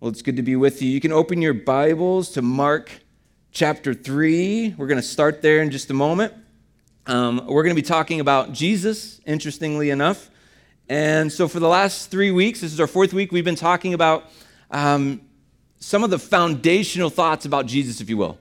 Well, it's good to be with you. You can open your Bibles to Mark chapter 3. We're going to start there in just a moment. Um, we're going to be talking about Jesus, interestingly enough. And so, for the last three weeks, this is our fourth week, we've been talking about um, some of the foundational thoughts about Jesus, if you will.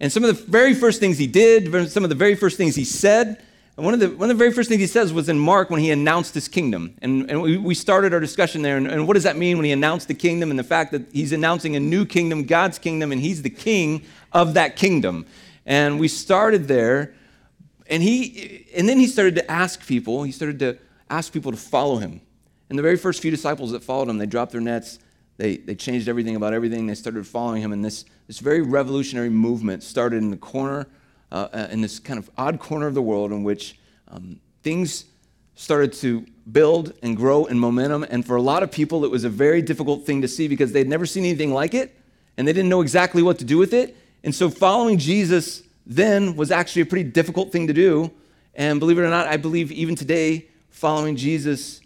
And some of the very first things he did, some of the very first things he said, and one of, the, one of the very first things he says was in Mark when he announced his kingdom. And, and we, we started our discussion there. And, and what does that mean when he announced the kingdom and the fact that he's announcing a new kingdom, God's kingdom, and he's the king of that kingdom? And we started there. And, he, and then he started to ask people, he started to ask people to follow him. And the very first few disciples that followed him, they dropped their nets, they, they changed everything about everything, they started following him. And this, this very revolutionary movement started in the corner uh, uh, in this kind of odd corner of the world in which um, things started to build and grow in momentum. And for a lot of people, it was a very difficult thing to see because they'd never seen anything like it and they didn't know exactly what to do with it. And so following Jesus then was actually a pretty difficult thing to do. And believe it or not, I believe even today, following Jesus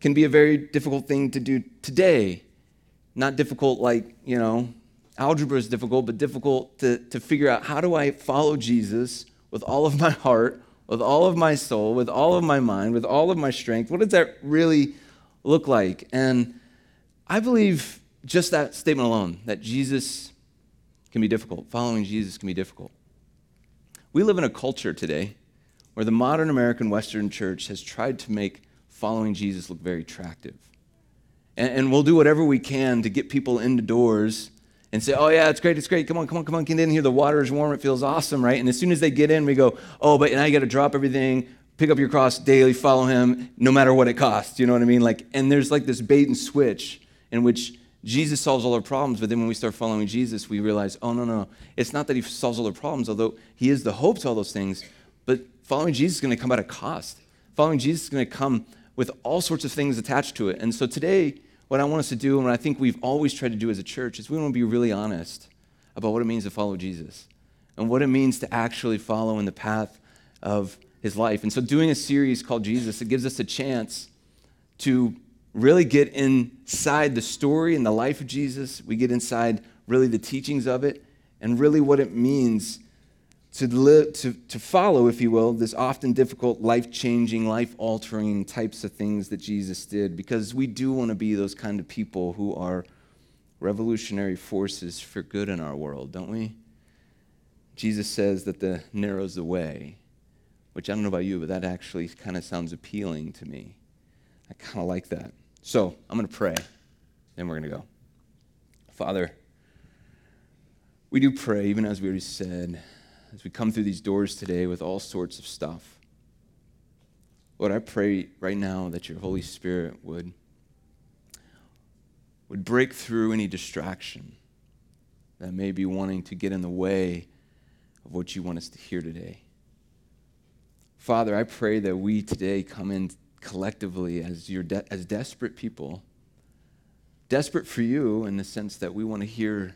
can be a very difficult thing to do today. Not difficult like, you know, algebra is difficult, but difficult to, to figure out how do I follow Jesus with all of my heart, with all of my soul, with all of my mind, with all of my strength. What does that really look like? And I believe just that statement alone, that Jesus can be difficult, following Jesus can be difficult. We live in a culture today where the modern American Western church has tried to make following Jesus look very attractive. And, and we'll do whatever we can to get people into doors and say, oh, yeah, it's great, it's great. Come on, come on, come on, get in here. The water is warm, it feels awesome, right? And as soon as they get in, we go, oh, but now you got to drop everything, pick up your cross daily, follow him, no matter what it costs. You know what I mean? Like, and there's like this bait and switch in which Jesus solves all our problems, but then when we start following Jesus, we realize, oh, no, no, it's not that he solves all our problems, although he is the hope to all those things, but following Jesus is going to come at a cost. Following Jesus is going to come with all sorts of things attached to it. And so today, what I want us to do, and what I think we've always tried to do as a church, is we want to be really honest about what it means to follow Jesus and what it means to actually follow in the path of his life. And so, doing a series called Jesus, it gives us a chance to really get inside the story and the life of Jesus. We get inside really the teachings of it and really what it means to, live, to, to follow, if you will, this often difficult, life changing, life altering types of things that Jesus did, because we do want to be those kind of people who are revolutionary forces for good in our world, don't we? Jesus says that the narrow's the way, which I don't know about you, but that actually kind of sounds appealing to me. I kind of like that. So I'm going to pray, then we're going to go. Father, we do pray, even as we already said as we come through these doors today with all sorts of stuff. Lord, I pray right now that your Holy Spirit would, would break through any distraction that may be wanting to get in the way of what you want us to hear today. Father, I pray that we today come in collectively as, your de- as desperate people, desperate for you in the sense that we want to hear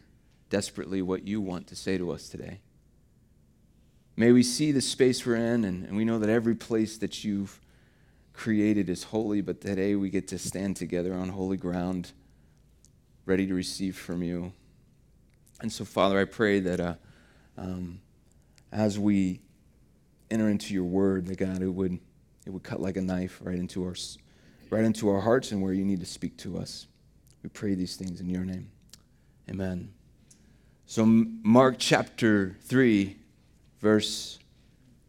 desperately what you want to say to us today. May we see the space we're in, and, and we know that every place that you've created is holy, but today we get to stand together on holy ground, ready to receive from you. And so, Father, I pray that uh, um, as we enter into your word, that God, it would, it would cut like a knife right into, our, right into our hearts and where you need to speak to us. We pray these things in your name. Amen. So, Mark chapter 3 verse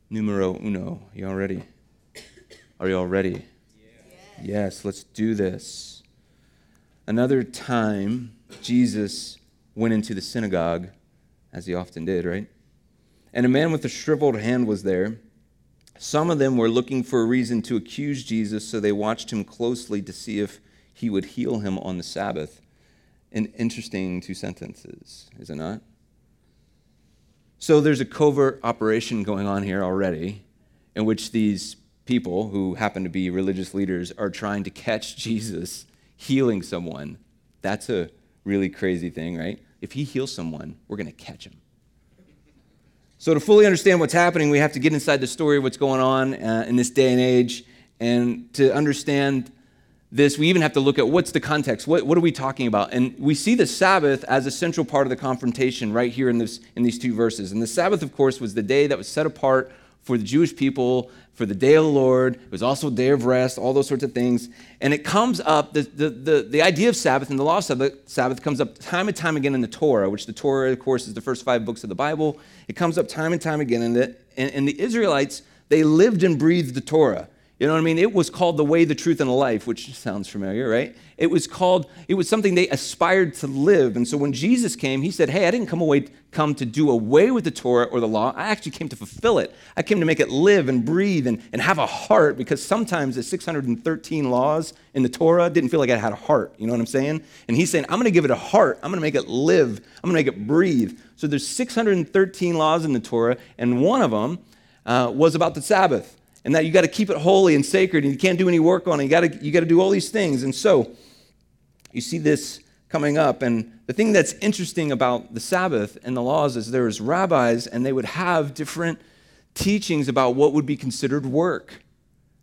numero uno. You all ready? Are you all ready? Yes. yes, let's do this. Another time, Jesus went into the synagogue, as he often did, right? And a man with a shriveled hand was there. Some of them were looking for a reason to accuse Jesus, so they watched him closely to see if he would heal him on the Sabbath. An interesting two sentences, is it not? So there's a covert operation going on here already in which these people who happen to be religious leaders are trying to catch Jesus healing someone. That's a really crazy thing, right? If he heals someone, we're going to catch him. So, to fully understand what's happening, we have to get inside the story of what's going on uh, in this day and age. And to understand this, we even have to look at what's the context. What, what are we talking about? And we see the Sabbath as a central part of the confrontation right here in, this, in these two verses. And the Sabbath, of course, was the day that was set apart for the Jewish people for the day of the Lord. It was also a day of rest, all those sorts of things. And it comes up, the, the, the, the idea of Sabbath and the law of Sabbath, Sabbath comes up time and time again in the Torah, which the Torah, of course, is the first five books of the Bible. It comes up time and time again. And the, and, and the Israelites, they lived and breathed the Torah. You know what I mean? It was called the way, the truth, and the life, which sounds familiar, right? It was called, it was something they aspired to live. And so when Jesus came, he said, Hey, I didn't come away come to do away with the Torah or the law. I actually came to fulfill it. I came to make it live and breathe and, and have a heart because sometimes the 613 laws in the Torah didn't feel like it had a heart. You know what I'm saying? And he's saying, I'm gonna give it a heart. I'm gonna make it live. I'm gonna make it breathe. So there's 613 laws in the Torah, and one of them uh, was about the Sabbath and that you got to keep it holy and sacred and you can't do any work on it. You got to you got to do all these things. And so you see this coming up and the thing that's interesting about the Sabbath and the laws is there's rabbis and they would have different teachings about what would be considered work.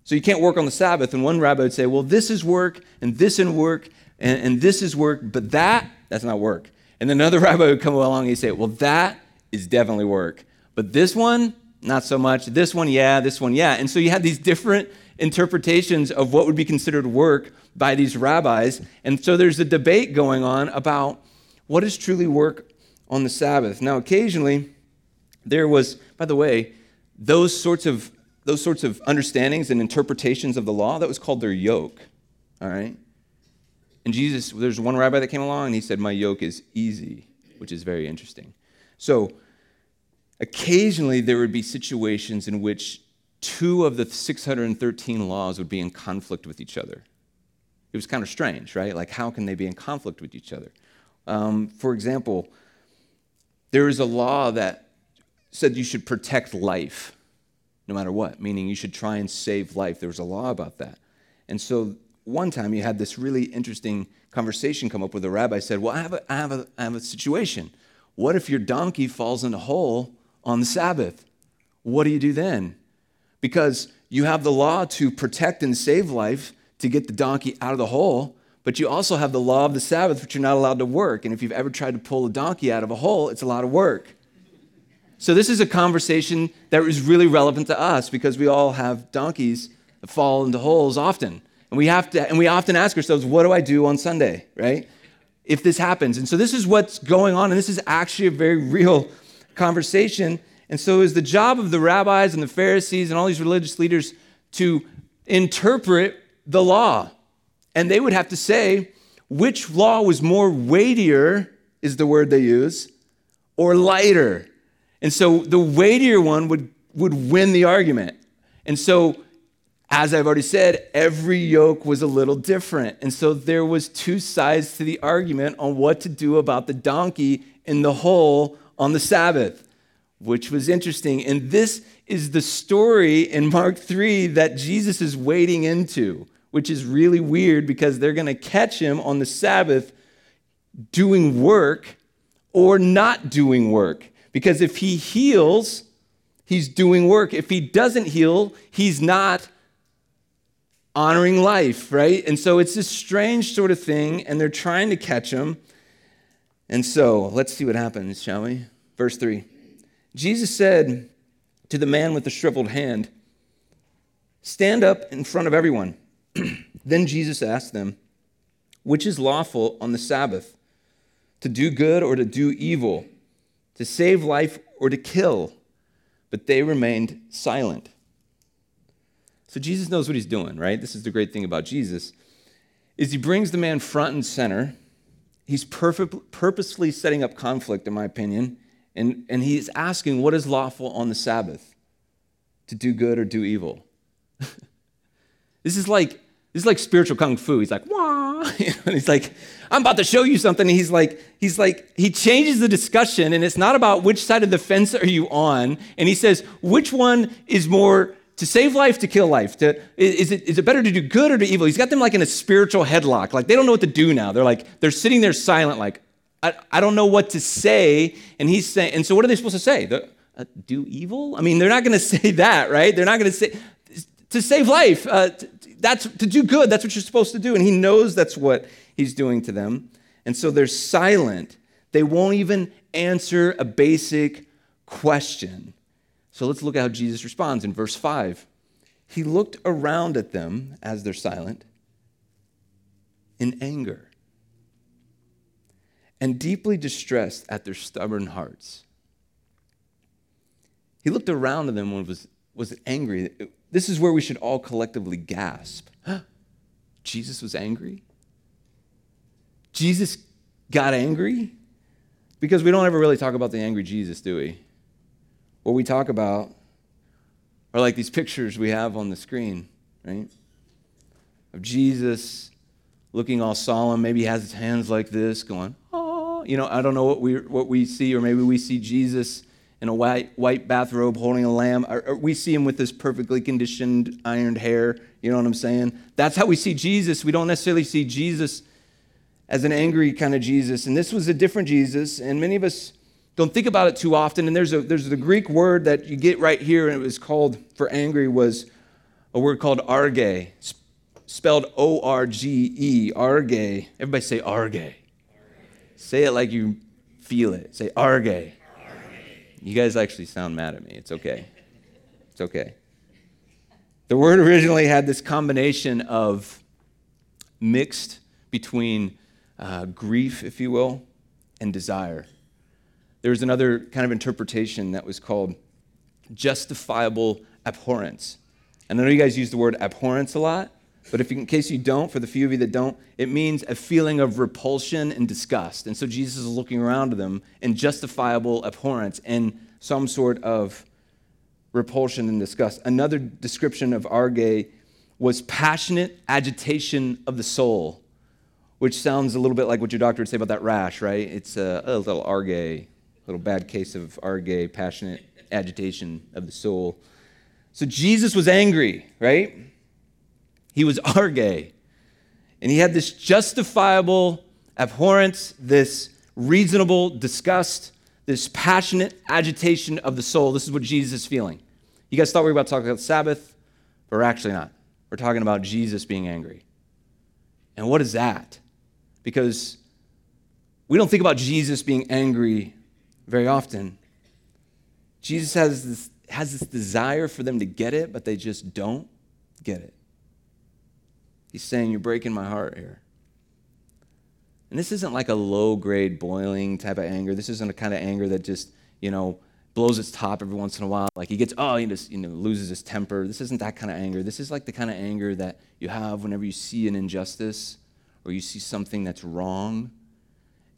So you can't work on the Sabbath and one rabbi would say, "Well, this is work and this is work and, and this is work, but that that's not work." And then another rabbi would come along and he'd say, "Well, that is definitely work. But this one, not so much. This one, yeah, this one, yeah. And so you had these different interpretations of what would be considered work by these rabbis. And so there's a debate going on about what is truly work on the Sabbath. Now, occasionally, there was, by the way, those sorts of those sorts of understandings and interpretations of the law, that was called their yoke. All right? And Jesus, there's one rabbi that came along and he said, My yoke is easy, which is very interesting. So occasionally there would be situations in which two of the 613 laws would be in conflict with each other. It was kind of strange, right? Like, how can they be in conflict with each other? Um, for example, there is a law that said you should protect life no matter what, meaning you should try and save life. There was a law about that. And so one time you had this really interesting conversation come up with a rabbi said, Well, I have a, I have a, I have a situation. What if your donkey falls in a hole on the Sabbath. What do you do then? Because you have the law to protect and save life to get the donkey out of the hole, but you also have the law of the Sabbath, which you're not allowed to work. And if you've ever tried to pull a donkey out of a hole, it's a lot of work. So, this is a conversation that is really relevant to us because we all have donkeys that fall into holes often. And we, have to, and we often ask ourselves, what do I do on Sunday, right? If this happens. And so, this is what's going on. And this is actually a very real conversation. And so it was the job of the rabbis and the Pharisees and all these religious leaders to interpret the law. And they would have to say which law was more weightier, is the word they use, or lighter. And so the weightier one would, would win the argument. And so, as I've already said, every yoke was a little different. And so there was two sides to the argument on what to do about the donkey in the hole on the Sabbath, which was interesting. And this is the story in Mark 3 that Jesus is wading into, which is really weird because they're going to catch him on the Sabbath doing work or not doing work. Because if he heals, he's doing work. If he doesn't heal, he's not honoring life, right? And so it's this strange sort of thing, and they're trying to catch him. And so let's see what happens, shall we? Verse 3 Jesus said to the man with the shriveled hand, Stand up in front of everyone. then Jesus asked them, Which is lawful on the Sabbath, to do good or to do evil, to save life or to kill? But they remained silent. So Jesus knows what he's doing, right? This is the great thing about Jesus is he brings the man front and center he's perfect, purposefully setting up conflict, in my opinion, and, and he's asking what is lawful on the Sabbath to do good or do evil. this is like this is like spiritual kung fu. He's like, wah, and he's like, I'm about to show you something. And he's like, he's like, he changes the discussion, and it's not about which side of the fence are you on. And he says, which one is more to save life, to kill life? To, is, it, is it better to do good or to evil? He's got them like in a spiritual headlock. Like they don't know what to do now. They're like, they're sitting there silent, like, I, I don't know what to say. And he's saying, and so what are they supposed to say? The, uh, do evil? I mean, they're not going to say that, right? They're not going to say, to save life, uh, that's to do good. That's what you're supposed to do. And he knows that's what he's doing to them. And so they're silent. They won't even answer a basic question. So let's look at how Jesus responds in verse 5. He looked around at them as they're silent in anger and deeply distressed at their stubborn hearts. He looked around at them and was, was angry. This is where we should all collectively gasp. Jesus was angry? Jesus got angry? Because we don't ever really talk about the angry Jesus, do we? What we talk about are like these pictures we have on the screen, right? Of Jesus looking all solemn. Maybe he has his hands like this, going, oh, you know, I don't know what we, what we see, or maybe we see Jesus in a white, white bathrobe holding a lamb. Or, or we see him with this perfectly conditioned, ironed hair. You know what I'm saying? That's how we see Jesus. We don't necessarily see Jesus as an angry kind of Jesus. And this was a different Jesus. And many of us don't think about it too often. And there's, a, there's the Greek word that you get right here, and it was called for angry, was a word called orge, spelled O R G E, orge. Everybody say orge. Say it like you feel it. Say orge. You guys actually sound mad at me. It's okay. It's okay. The word originally had this combination of mixed between uh, grief, if you will, and desire. There was another kind of interpretation that was called justifiable abhorrence. And I know you guys use the word abhorrence a lot, but if in case you don't, for the few of you that don't, it means a feeling of repulsion and disgust. And so Jesus is looking around to them in justifiable abhorrence and some sort of repulsion and disgust. Another description of orge was passionate agitation of the soul, which sounds a little bit like what your doctor would say about that rash, right? It's a, a little orge, little bad case of orge, passionate agitation of the soul. So Jesus was angry, right? He was orge. And he had this justifiable abhorrence, this reasonable disgust, this passionate agitation of the soul. This is what Jesus is feeling. You guys thought we were about to talk about Sabbath, but we're actually not. We're talking about Jesus being angry. And what is that? Because we don't think about Jesus being angry very often. Jesus has this, has this desire for them to get it, but they just don't get it. He's saying, You're breaking my heart here. And this isn't like a low grade boiling type of anger. This isn't a kind of anger that just, you know, blows its top every once in a while. Like he gets, oh, he just, you know, loses his temper. This isn't that kind of anger. This is like the kind of anger that you have whenever you see an injustice or you see something that's wrong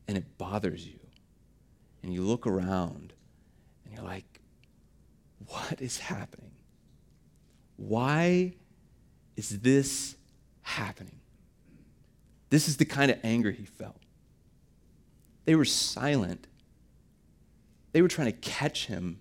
and it bothers you. And you look around and you're like, what is happening? Why is this happening. This is the kind of anger he felt. They were silent. They were trying to catch him.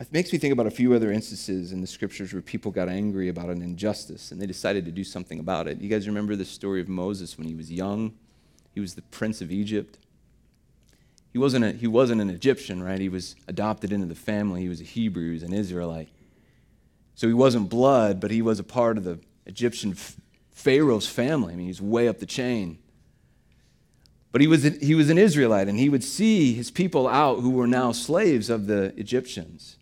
It makes me think about a few other instances in the scriptures where people got angry about an injustice and they decided to do something about it. You guys remember the story of Moses when he was young? He was the prince of Egypt. He wasn't, a, he wasn't an Egyptian, right? He was adopted into the family. He was a Hebrew, he was an Israelite. So he wasn't blood, but he was a part of the Egyptian Pharaoh's family. I mean, he's way up the chain. But he was, he was an Israelite, and he would see his people out who were now slaves of the Egyptians.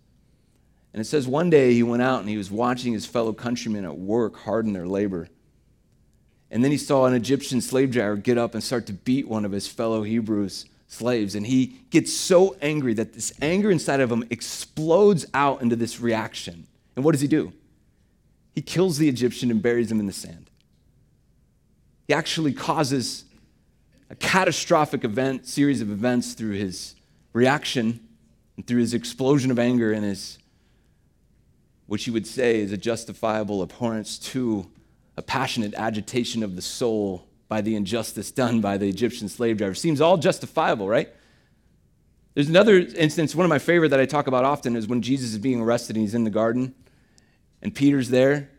And it says one day he went out and he was watching his fellow countrymen at work, hard in their labor. And then he saw an Egyptian slave driver get up and start to beat one of his fellow Hebrews slaves. And he gets so angry that this anger inside of him explodes out into this reaction. And what does he do? He kills the Egyptian and buries him in the sand. He actually causes a catastrophic event, series of events through his reaction and through his explosion of anger and his, which you would say is a justifiable abhorrence to a passionate agitation of the soul by the injustice done by the Egyptian slave driver. Seems all justifiable, right? There's another instance, one of my favorite that I talk about often is when Jesus is being arrested and he's in the garden and Peter's there.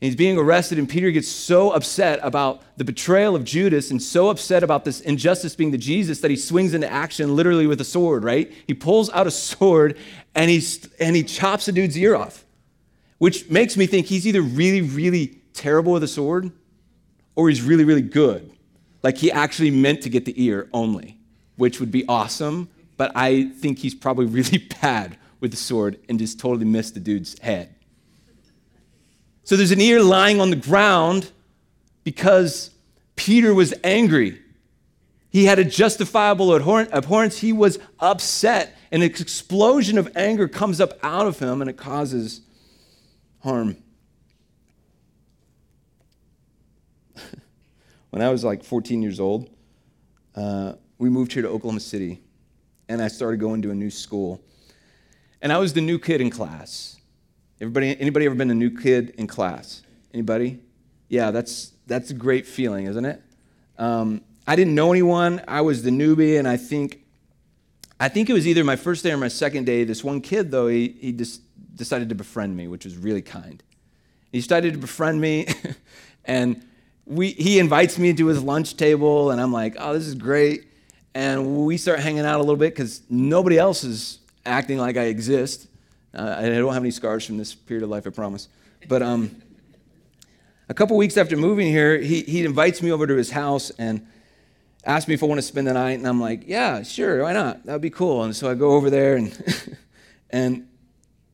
He's being arrested, and Peter gets so upset about the betrayal of Judas and so upset about this injustice being to Jesus that he swings into action literally with a sword, right? He pulls out a sword and, he's, and he chops a dude's ear off, which makes me think he's either really, really terrible with a sword or he's really, really good. Like he actually meant to get the ear only, which would be awesome, but I think he's probably really bad with the sword and just totally missed the dude's head. So there's an ear lying on the ground because Peter was angry. He had a justifiable abhorrence. He was upset. And an explosion of anger comes up out of him and it causes harm. when I was like 14 years old, uh, we moved here to Oklahoma City and I started going to a new school. And I was the new kid in class. Everybody, anybody ever been a new kid in class? Anybody? Yeah, that's that's a great feeling, isn't it? Um, I didn't know anyone. I was the newbie, and I think I think it was either my first day or my second day. This one kid, though, he he just decided to befriend me, which was really kind. He started to befriend me, and we he invites me to his lunch table, and I'm like, oh, this is great. And we start hanging out a little bit because nobody else is acting like I exist. Uh, I don't have any scars from this period of life, I promise. But um, a couple weeks after moving here, he, he invites me over to his house and asks me if I want to spend the night. And I'm like, yeah, sure, why not? That would be cool. And so I go over there and, and,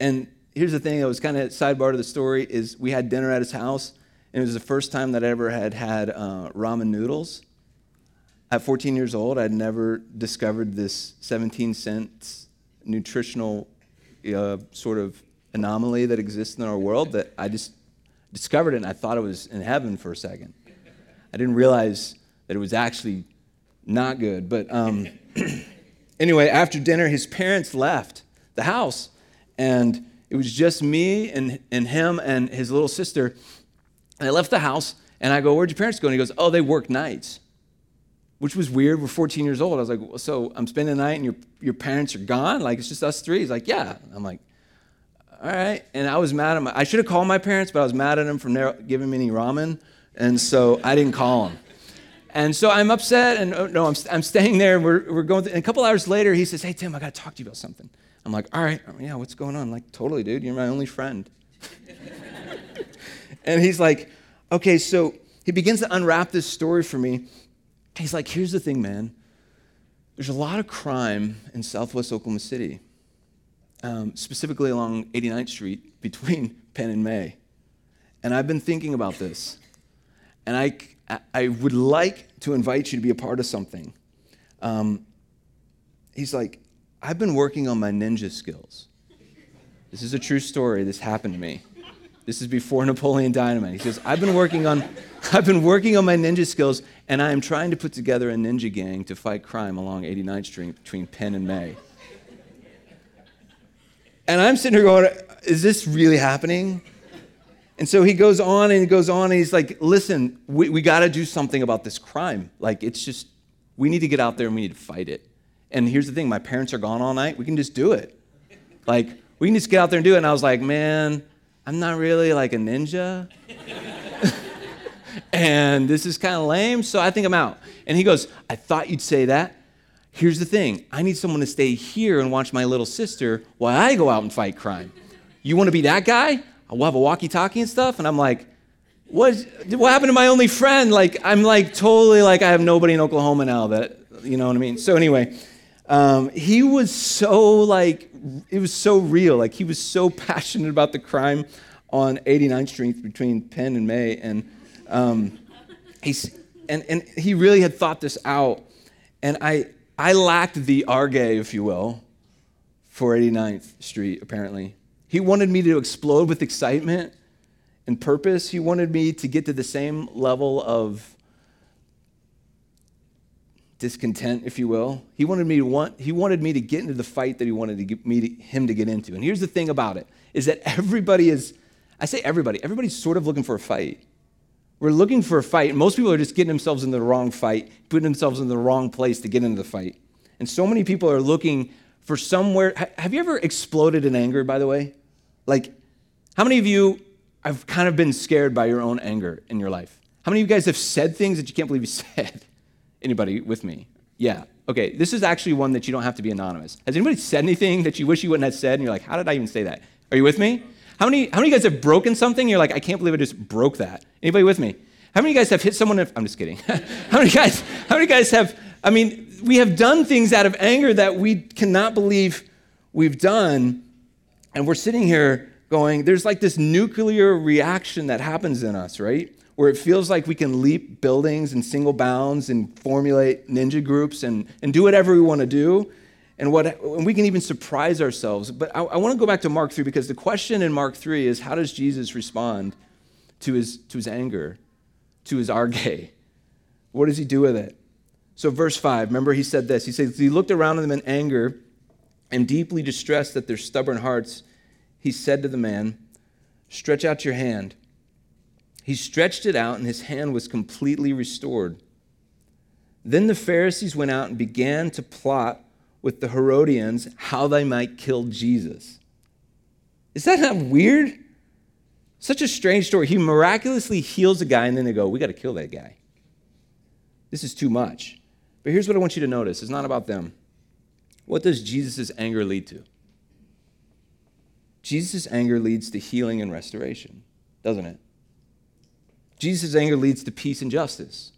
and here's the thing that was kind of sidebar to the story is we had dinner at his house. And it was the first time that I ever had had uh, ramen noodles. At 14 years old, I'd never discovered this 17 cents nutritional uh, sort of anomaly that exists in our world that I just discovered it and I thought it was in heaven for a second. I didn't realize that it was actually not good. But um, anyway, after dinner, his parents left the house and it was just me and, and him and his little sister. And I left the house and I go, Where'd your parents go? And he goes, Oh, they work nights which was weird. We're 14 years old. I was like, well, so I'm spending the night and your, your parents are gone? Like, it's just us three? He's like, yeah. I'm like, all right. And I was mad at my, I should have called my parents, but I was mad at them for giving me any ramen. And so I didn't call them. And so I'm upset, and oh, no, I'm, I'm staying there. We're, we're going, and a couple hours later, he says, Hey, Tim, I got to talk to you about something. I'm like, All right, yeah, what's going on? I'm like, totally, dude. You're my only friend. and he's like, Okay, so he begins to unwrap this story for me. He's like, here's the thing, man. There's a lot of crime in southwest Oklahoma City, um, specifically along 89th Street between Penn and May. And I've been thinking about this. And I, I would like to invite you to be a part of something. Um, he's like, I've been working on my ninja skills. This is a true story. This happened to me. This is before Napoleon Dynamite. He says, I've been working on, I've been working on my ninja skills, and I am trying to put together a ninja gang to fight crime along 89th Street between Penn and May. And I'm sitting here going, is this really happening? And so he goes on and he goes on and he's like, listen, we, we got to do something about this crime. Like, it's just, we need to get out there and we need to fight it. And here's the thing my parents are gone all night. We can just do it. Like, we can just get out there and do it. And I was like, man, I'm not really like a ninja. and this is kind of lame, so I think I'm out. And he goes, I thought you'd say that. Here's the thing I need someone to stay here and watch my little sister while I go out and fight crime. You want to be that guy? We'll have a walkie talkie and stuff. And I'm like, what, what happened to my only friend? Like, I'm like totally like, I have nobody in Oklahoma now that, you know what I mean? So, anyway, um, he was so like, it was so real. Like, he was so passionate about the crime on 89th Street between Penn and May. And um, he's, and, and he really had thought this out. And I, I lacked the orge, if you will, for 89th Street, apparently. He wanted me to explode with excitement and purpose. He wanted me to get to the same level of discontent, if you will. He wanted me to want, he wanted me to get into the fight that he wanted to get me to, him to get into. And here's the thing about it, is that everybody is, I say everybody, everybody's sort of looking for a fight. We're looking for a fight. Most people are just getting themselves in the wrong fight, putting themselves in the wrong place to get into the fight. And so many people are looking for somewhere. Have you ever exploded in anger, by the way? Like, how many of you I've kind of been scared by your own anger in your life? How many of you guys have said things that you can't believe you said? Anybody with me? Yeah. Okay, this is actually one that you don't have to be anonymous. Has anybody said anything that you wish you wouldn't have said? And you're like, how did I even say that? Are you with me? How many, how many of you guys have broken something? You're like, I can't believe I just broke that. Anybody with me? How many of you guys have hit someone? If, I'm just kidding. how many guys? How many guys have? I mean, we have done things out of anger that we cannot believe we've done, and we're sitting here going, "There's like this nuclear reaction that happens in us, right?" Where it feels like we can leap buildings in single bounds and formulate ninja groups and, and do whatever we want to do. And, what, and we can even surprise ourselves. But I, I want to go back to Mark 3 because the question in Mark 3 is how does Jesus respond to his, to his anger, to his orge? What does he do with it? So, verse 5, remember he said this. He says, He looked around at them in anger and deeply distressed at their stubborn hearts. He said to the man, Stretch out your hand. He stretched it out, and his hand was completely restored. Then the Pharisees went out and began to plot with the Herodians how they might kill Jesus. Is that not weird? Such a strange story. He miraculously heals a guy, and then they go, We got to kill that guy. This is too much. But here's what I want you to notice it's not about them. What does Jesus' anger lead to? Jesus' anger leads to healing and restoration, doesn't it? Jesus' anger leads to peace and justice.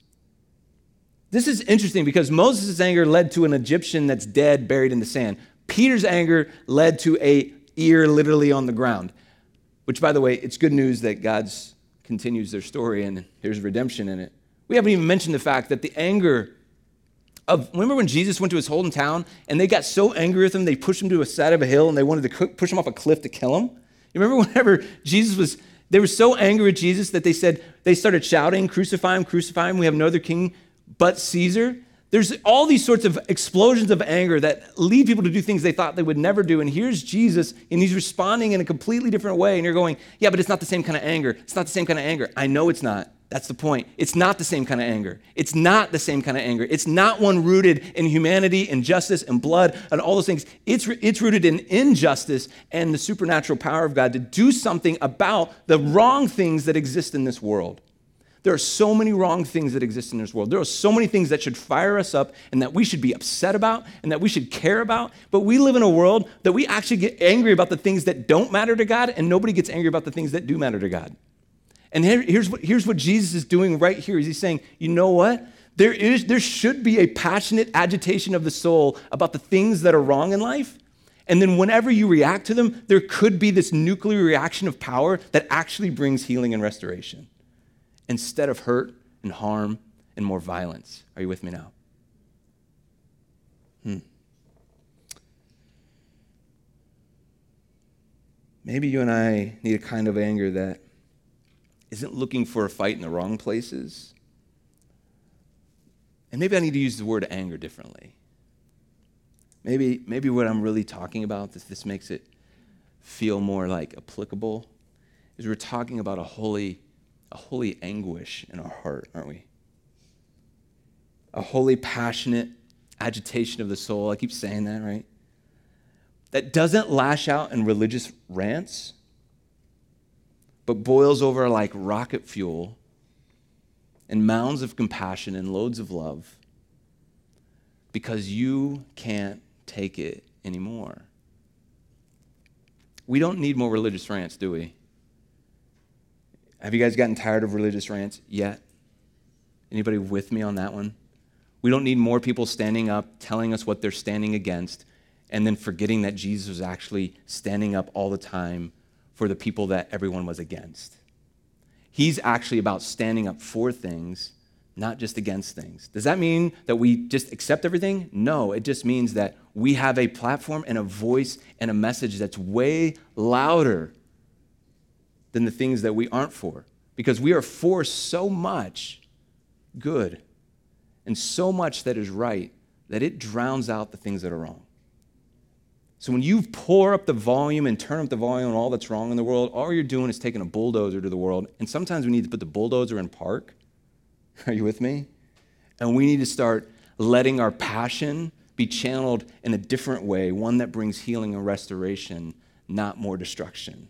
This is interesting because Moses' anger led to an Egyptian that's dead, buried in the sand. Peter's anger led to a ear literally on the ground. Which, by the way, it's good news that God's continues their story and there's redemption in it. We haven't even mentioned the fact that the anger of remember when Jesus went to his hometown and they got so angry with him they pushed him to a side of a hill and they wanted to push him off a cliff to kill him. You remember whenever Jesus was they were so angry with Jesus that they said, they started shouting, Crucify him, crucify him. We have no other king but Caesar. There's all these sorts of explosions of anger that lead people to do things they thought they would never do. And here's Jesus, and he's responding in a completely different way. And you're going, Yeah, but it's not the same kind of anger. It's not the same kind of anger. I know it's not. That's the point. It's not the same kind of anger. It's not the same kind of anger. It's not one rooted in humanity and justice and blood and all those things. It's, it's rooted in injustice and the supernatural power of God to do something about the wrong things that exist in this world. There are so many wrong things that exist in this world. There are so many things that should fire us up and that we should be upset about and that we should care about. But we live in a world that we actually get angry about the things that don't matter to God, and nobody gets angry about the things that do matter to God. And here, here's, what, here's what Jesus is doing right here. He's saying, you know what? There, is, there should be a passionate agitation of the soul about the things that are wrong in life. And then whenever you react to them, there could be this nuclear reaction of power that actually brings healing and restoration instead of hurt and harm and more violence. Are you with me now? Hmm. Maybe you and I need a kind of anger that isn't looking for a fight in the wrong places. And maybe I need to use the word anger differently. Maybe, maybe what I'm really talking about, this, this makes it feel more like applicable, is we're talking about a holy, a holy anguish in our heart, aren't we? A holy, passionate agitation of the soul. I keep saying that, right? That doesn't lash out in religious rants, but boils over like rocket fuel and mounds of compassion and loads of love because you can't take it anymore. We don't need more religious rants, do we? Have you guys gotten tired of religious rants yet? Anybody with me on that one? We don't need more people standing up telling us what they're standing against and then forgetting that Jesus was actually standing up all the time for the people that everyone was against. He's actually about standing up for things, not just against things. Does that mean that we just accept everything? No, it just means that we have a platform and a voice and a message that's way louder than the things that we aren't for. Because we are for so much good and so much that is right that it drowns out the things that are wrong. So when you pour up the volume and turn up the volume on all that's wrong in the world, all you're doing is taking a bulldozer to the world. And sometimes we need to put the bulldozer in park. Are you with me? And we need to start letting our passion be channeled in a different way, one that brings healing and restoration, not more destruction.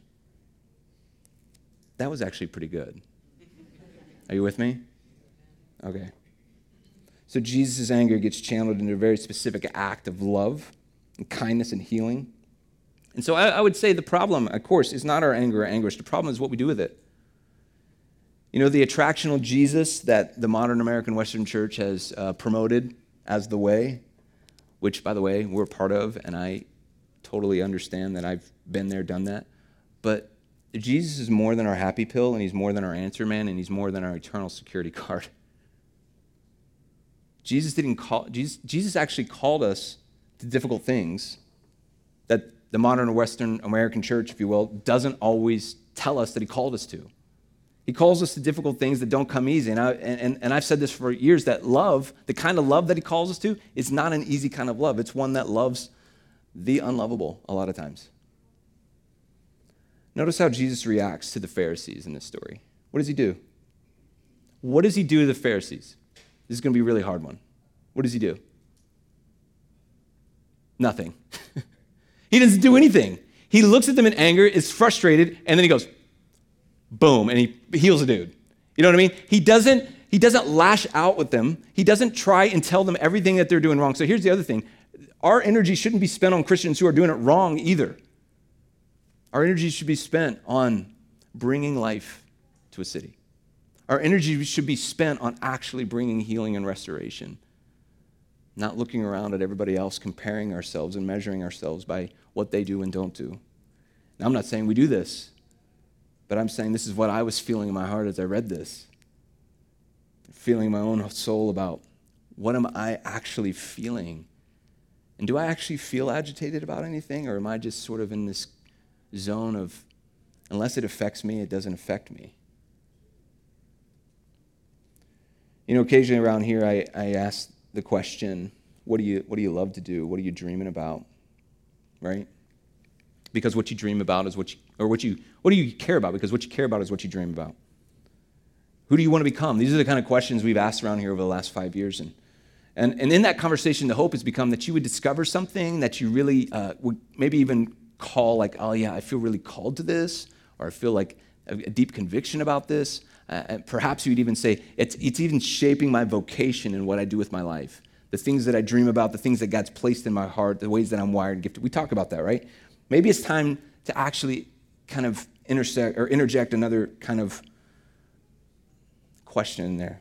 That was actually pretty good. Are you with me? Okay. So Jesus' anger gets channeled into a very specific act of love and kindness and healing. And so I, I would say the problem, of course, is not our anger or anguish. The problem is what we do with it. You know, the attractional Jesus that the modern American Western church has uh, promoted as the way, which, by the way, we're part of, and I totally understand that I've been there, done that. But Jesus is more than our happy pill, and he's more than our answer man, and he's more than our eternal security card. Jesus didn't call Jesus, Jesus actually called us to difficult things that the modern Western American church, if you will, doesn't always tell us that he called us to. He calls us to difficult things that don't come easy. And, I, and, and I've said this for years that love, the kind of love that he calls us to, is not an easy kind of love. It's one that loves the unlovable a lot of times. Notice how Jesus reacts to the Pharisees in this story. What does he do? What does he do to the Pharisees? This is going to be a really hard one. What does he do? Nothing. he doesn't do anything. He looks at them in anger, is frustrated, and then he goes, boom, and he heals a dude. You know what I mean? He doesn't, he doesn't lash out with them. He doesn't try and tell them everything that they're doing wrong. So here's the other thing. Our energy shouldn't be spent on Christians who are doing it wrong either. Our energy should be spent on bringing life to a city. Our energy should be spent on actually bringing healing and restoration, not looking around at everybody else, comparing ourselves and measuring ourselves by what they do and don't do. Now, I'm not saying we do this, but I'm saying this is what I was feeling in my heart as I read this. Feeling my own soul about what am I actually feeling? And do I actually feel agitated about anything, or am I just sort of in this zone of, unless it affects me, it doesn't affect me? You know, occasionally around here, I, I ask the question, what do, you, what do you love to do? What are you dreaming about? Right? Because what you dream about is what you, or what you, what do you care about? Because what you care about is what you dream about. Who do you want to become? These are the kind of questions we've asked around here over the last five years. And, and, and in that conversation, the hope has become that you would discover something that you really uh, would maybe even call, like, oh, yeah, I feel really called to this, or I feel like a, deep conviction about this. Uh, perhaps you'd even say, it's, it's even shaping my vocation and what I do with my life. The things that I dream about, the things that God's placed in my heart, the ways that I'm wired and gifted. We talk about that, right? Maybe it's time to actually kind of intersect or interject another kind of question in there.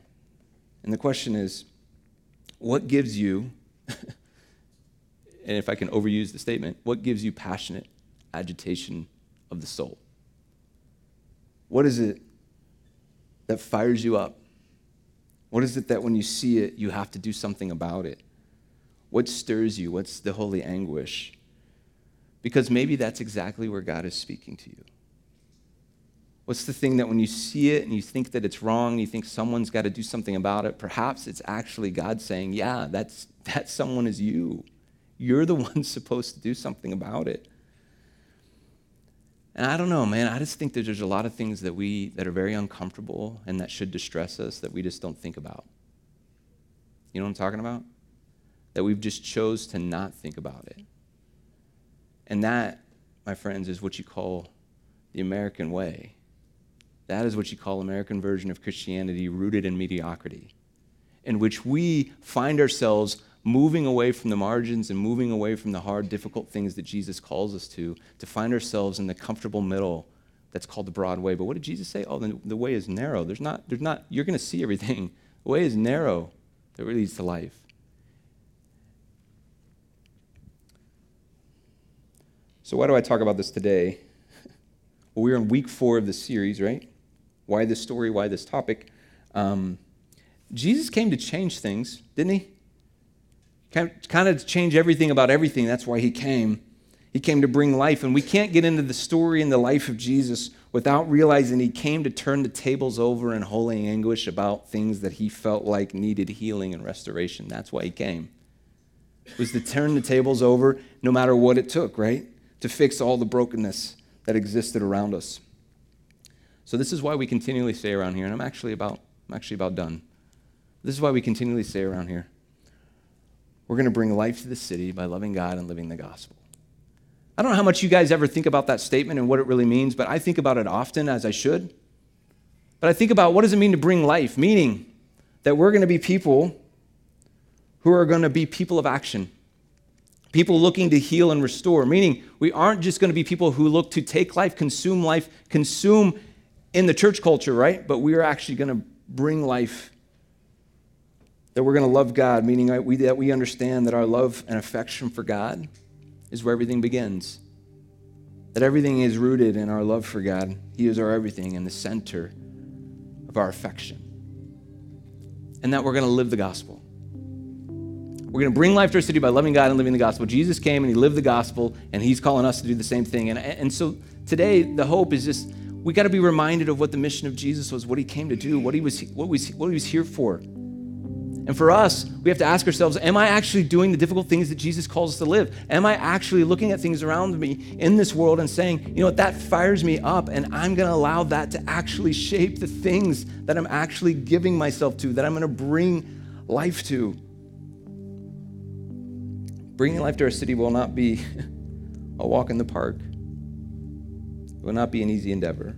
And the question is, what gives you, and if I can overuse the statement, what gives you passionate agitation of the soul? What is it that fires you up? What is it that when you see it, you have to do something about it? What stirs you? What's the holy anguish? Because maybe that's exactly where God is speaking to you. What's the thing that when you see it and you think that it's wrong, you think someone's got to do something about it, perhaps it's actually God saying, Yeah, that's, that someone is you. You're the one supposed to do something about it. And I don't know, man. I just think that there's a lot of things that we that are very uncomfortable and that should distress us that we just don't think about. You know what I'm talking about? That we've just chose to not think about it. And that, my friends, is what you call the American way. That is what you call American version of Christianity rooted in mediocrity, in which we find ourselves moving away from the margins and moving away from the hard, difficult things that Jesus calls us to, to find ourselves in the comfortable middle that's called the broad way. But what did Jesus say? Oh, the, the way is narrow. There's not, there's not, you're going to see everything. The way is narrow that leads to life. So, why do I talk about this today? Well, we're in week four of the series, right? Why this story? Why this topic? Um, Jesus came to change things, didn't he? Kind of change everything about everything. That's why he came. He came to bring life. And we can't get into the story and the life of Jesus without realizing he came to turn the tables over in holy anguish about things that he felt like needed healing and restoration. That's why he came. It was to turn the tables over no matter what it took, right? To fix all the brokenness that existed around us. So this is why we continually stay around here, and I'm actually about I'm actually about done. This is why we continually stay around here. We're going to bring life to the city by loving God and living the gospel. I don't know how much you guys ever think about that statement and what it really means, but I think about it often as I should. But I think about what does it mean to bring life? Meaning that we're going to be people who are going to be people of action. People looking to heal and restore, meaning we aren't just going to be people who look to take life, consume life, consume in the church culture, right? But we are actually going to bring life. That we're going to love God, meaning that we, understand that our love and affection for God is where everything begins. That everything is rooted in our love for God. He is our everything and the center of our affection. And that we're going to live the gospel. We're going to bring life to our city by loving God and living the gospel. Jesus came and he lived the gospel, and he's calling us to do the same thing. And, and so today, the hope is just we got to be reminded of what the mission of Jesus was, what he came to do, what he was, what was, what he was here for. And for us, we have to ask ourselves Am I actually doing the difficult things that Jesus calls us to live? Am I actually looking at things around me in this world and saying, You know what, that fires me up, and I'm going to allow that to actually shape the things that I'm actually giving myself to, that I'm going to bring life to? Bringing life to our city will not be a walk in the park, it will not be an easy endeavor.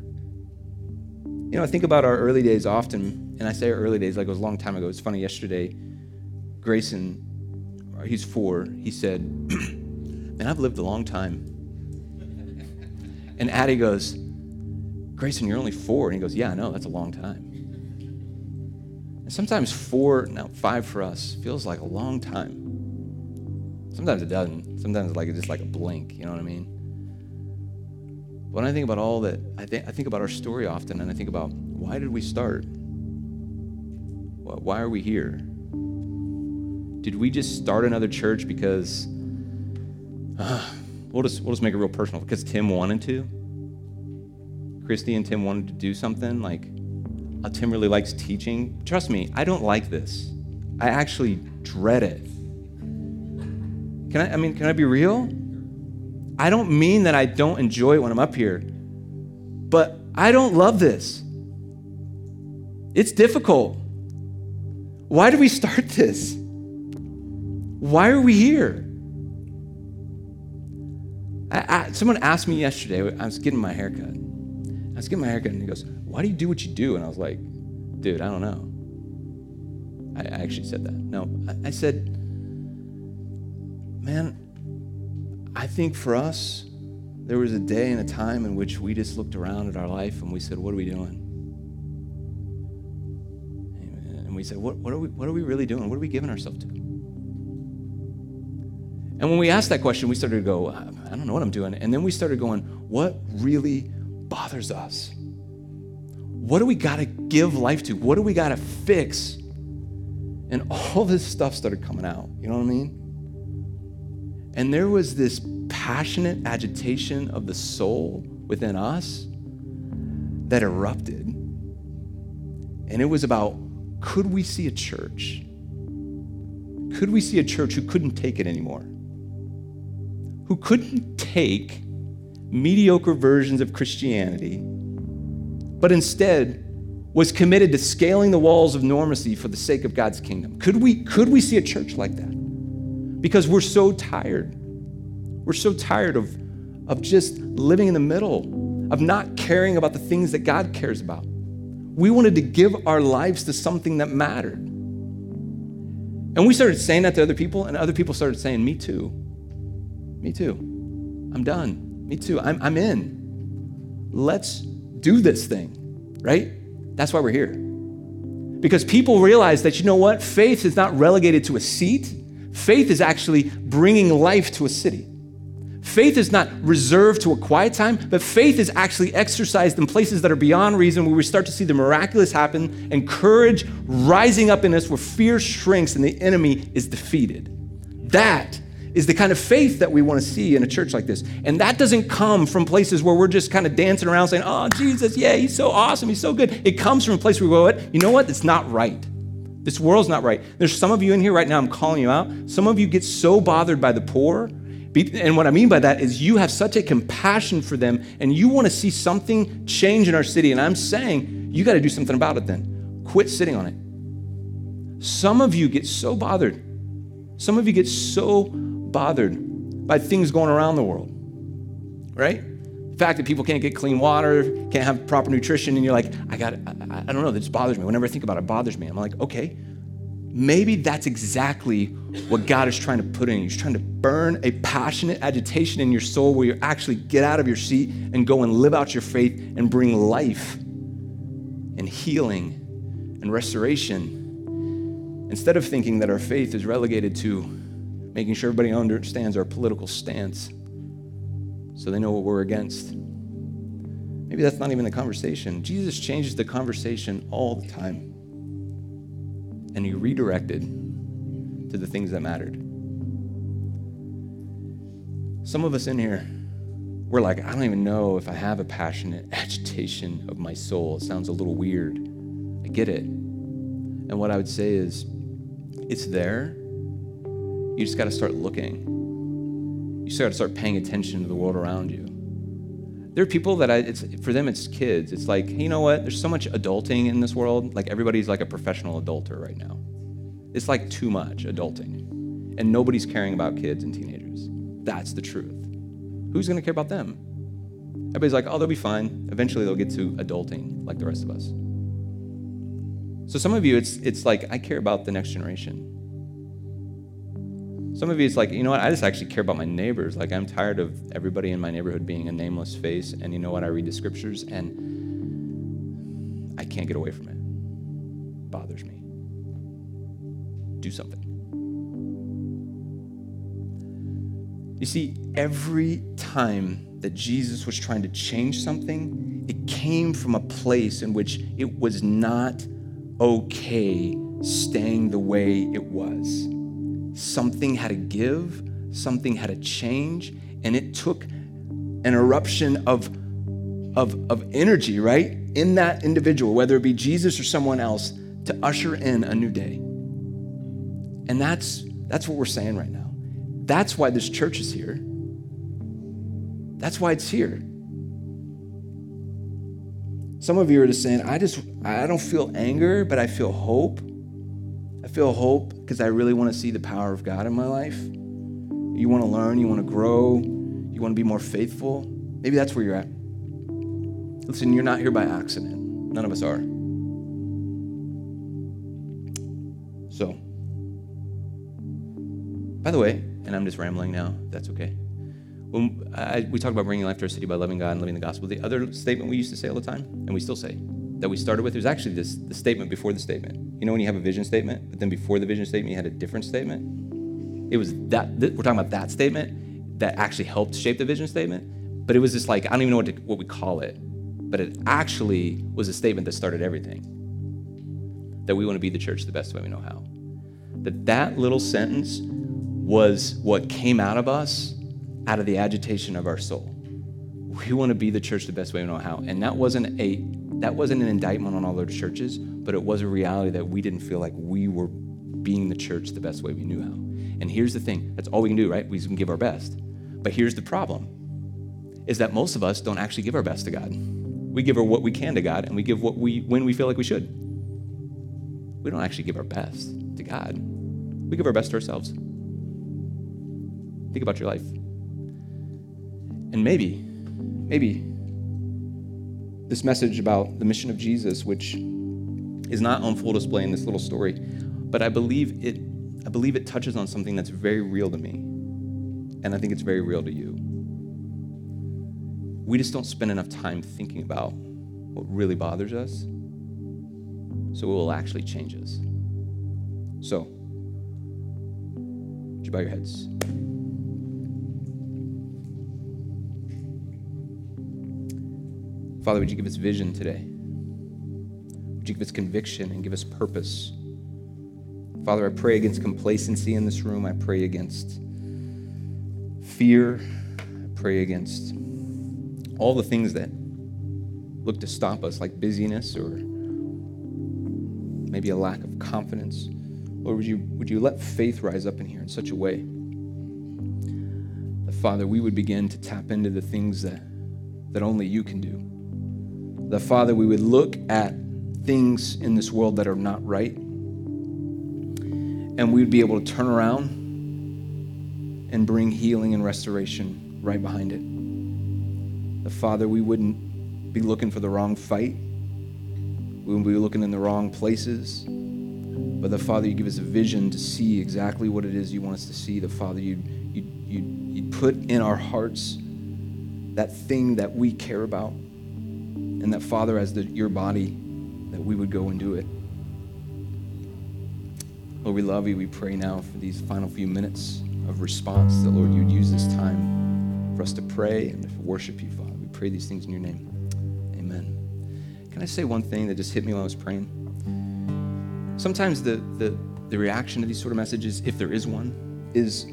You know, I think about our early days often, and I say our early days like it was a long time ago. It's funny, yesterday, Grayson, he's four, he said, Man, I've lived a long time. And Addie goes, Grayson, you're only four. And he goes, Yeah, I know, that's a long time. And sometimes four, now five for us, feels like a long time. Sometimes it doesn't. Sometimes it's like it's just like a blink, you know what I mean? When I think about all that, I think, I think about our story often, and I think about why did we start? Why are we here? Did we just start another church because uh, we'll just we'll just make it real personal because Tim wanted to? Christy and Tim wanted to do something like uh, Tim really likes teaching. Trust me, I don't like this. I actually dread it. Can I? I mean, can I be real? I don't mean that I don't enjoy it when I'm up here, but I don't love this. It's difficult. Why did we start this? Why are we here? I, I, someone asked me yesterday, I was getting my haircut. I was getting my haircut, and he goes, Why do you do what you do? And I was like, Dude, I don't know. I, I actually said that. No, I, I said, Man, I think for us, there was a day and a time in which we just looked around at our life and we said, What are we doing? And we said, What, what, are, we, what are we really doing? What are we giving ourselves to? And when we asked that question, we started to go, I don't know what I'm doing. And then we started going, What really bothers us? What do we got to give life to? What do we got to fix? And all this stuff started coming out. You know what I mean? And there was this passionate agitation of the soul within us that erupted. And it was about could we see a church? Could we see a church who couldn't take it anymore? Who couldn't take mediocre versions of Christianity, but instead was committed to scaling the walls of normacy for the sake of God's kingdom? Could we, could we see a church like that? Because we're so tired. We're so tired of, of just living in the middle, of not caring about the things that God cares about. We wanted to give our lives to something that mattered. And we started saying that to other people, and other people started saying, Me too. Me too. I'm done. Me too. I'm, I'm in. Let's do this thing, right? That's why we're here. Because people realize that, you know what? Faith is not relegated to a seat, Faith is actually bringing life to a city. Faith is not reserved to a quiet time, but faith is actually exercised in places that are beyond reason where we start to see the miraculous happen and courage rising up in us where fear shrinks and the enemy is defeated. That is the kind of faith that we want to see in a church like this. And that doesn't come from places where we're just kind of dancing around saying, oh, Jesus, yeah, he's so awesome, he's so good. It comes from a place where we go, what? You know what? It's not right. This world's not right. There's some of you in here right now, I'm calling you out. Some of you get so bothered by the poor. And what I mean by that is you have such a compassion for them and you want to see something change in our city. And I'm saying you got to do something about it then. Quit sitting on it. Some of you get so bothered. Some of you get so bothered by things going around the world, right? Fact that people can't get clean water, can't have proper nutrition, and you're like, I got, I, I don't know, just bothers me. Whenever I think about it, it bothers me. I'm like, okay, maybe that's exactly what God is trying to put in you. He's trying to burn a passionate agitation in your soul where you actually get out of your seat and go and live out your faith and bring life and healing and restoration. Instead of thinking that our faith is relegated to making sure everybody understands our political stance so they know what we're against. Maybe that's not even the conversation. Jesus changes the conversation all the time. And he redirected to the things that mattered. Some of us in here, we're like, I don't even know if I have a passionate agitation of my soul. It sounds a little weird. I get it. And what I would say is, it's there. You just got to start looking you start to start paying attention to the world around you. There are people that I, it's, for them, it's kids. It's like, you know what? There's so much adulting in this world. Like everybody's like a professional adulter right now. It's like too much adulting. And nobody's caring about kids and teenagers. That's the truth. Who's going to care about them? Everybody's like, oh, they'll be fine. Eventually they'll get to adulting like the rest of us. So some of you, it's, it's like, I care about the next generation. Some of you, it's like, you know what? I just actually care about my neighbors. Like, I'm tired of everybody in my neighborhood being a nameless face. And you know what? I read the scriptures and I can't get away from it. it bothers me. Do something. You see, every time that Jesus was trying to change something, it came from a place in which it was not okay staying the way it was something had to give, something had to change, and it took an eruption of, of, of energy, right, in that individual, whether it be Jesus or someone else, to usher in a new day. And that's, that's what we're saying right now. That's why this church is here. That's why it's here. Some of you are just saying, I just, I don't feel anger, but I feel hope. I feel hope because I really want to see the power of God in my life. You want to learn, you want to grow, you want to be more faithful. Maybe that's where you're at. Listen, you're not here by accident. None of us are. So, by the way, and I'm just rambling now, that's okay. When I, we talk about bringing life to our city by loving God and living the gospel, the other statement we used to say all the time, and we still say, that we started with, was actually this the statement before the statement. You know when you have a vision statement, but then before the vision statement you had a different statement? It was that th- we're talking about that statement that actually helped shape the vision statement, but it was just like I don't even know what to, what we call it, but it actually was a statement that started everything. That we want to be the church the best way we know how. That that little sentence was what came out of us out of the agitation of our soul. We want to be the church the best way we know how. And that wasn't a that wasn't an indictment on all those churches, but it was a reality that we didn't feel like we were being the church the best way we knew how. And here's the thing that's all we can do, right? We can give our best. But here's the problem is that most of us don't actually give our best to God. We give what we can to God, and we give what we when we feel like we should. We don't actually give our best to God. We give our best to ourselves. Think about your life. And maybe, maybe this message about the mission of Jesus, which is not on full display in this little story, but I believe it, I believe it touches on something that's very real to me. And I think it's very real to you. We just don't spend enough time thinking about what really bothers us, so it will actually change us. So, would you bow your heads? Father, would you give us vision today? Would you give us conviction and give us purpose? Father, I pray against complacency in this room. I pray against fear. I pray against all the things that look to stop us, like busyness or maybe a lack of confidence. Lord, would you, would you let faith rise up in here in such a way that, Father, we would begin to tap into the things that, that only you can do? That, Father, we would look at things in this world that are not right, and we'd be able to turn around and bring healing and restoration right behind it. The Father, we wouldn't be looking for the wrong fight. We wouldn't be looking in the wrong places. But the Father, you give us a vision to see exactly what it is you want us to see. The Father, you you you you put in our hearts that thing that we care about. And that Father, as the, your body, that we would go and do it. Lord, we love you. We pray now for these final few minutes of response that, Lord, you would use this time for us to pray and to worship you, Father. We pray these things in your name. Amen. Can I say one thing that just hit me while I was praying? Sometimes the, the, the reaction to these sort of messages, if there is one, is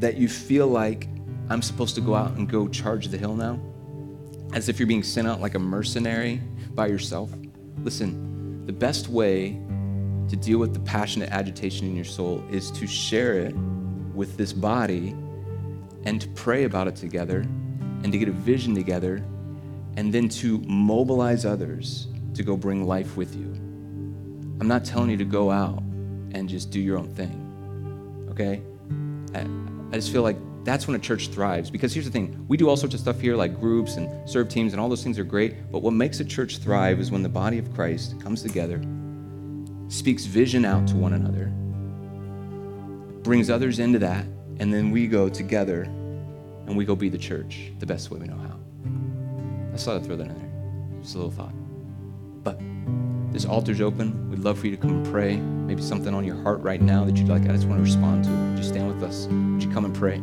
that you feel like I'm supposed to go out and go charge the hill now, as if you're being sent out like a mercenary by yourself. Listen, the best way to deal with the passionate agitation in your soul is to share it with this body and to pray about it together and to get a vision together and then to mobilize others to go bring life with you. I'm not telling you to go out and just do your own thing, okay? I, I just feel like that's when a church thrives. Because here's the thing we do all sorts of stuff here, like groups and serve teams, and all those things are great. But what makes a church thrive is when the body of Christ comes together, speaks vision out to one another, brings others into that, and then we go together and we go be the church the best way we know how. I saw to throw that in there. Just a little thought. But this altar's open. We'd love for you to come and pray. Maybe something on your heart right now that you'd like, I just want to respond to. Would you stand with us? Would you come and pray?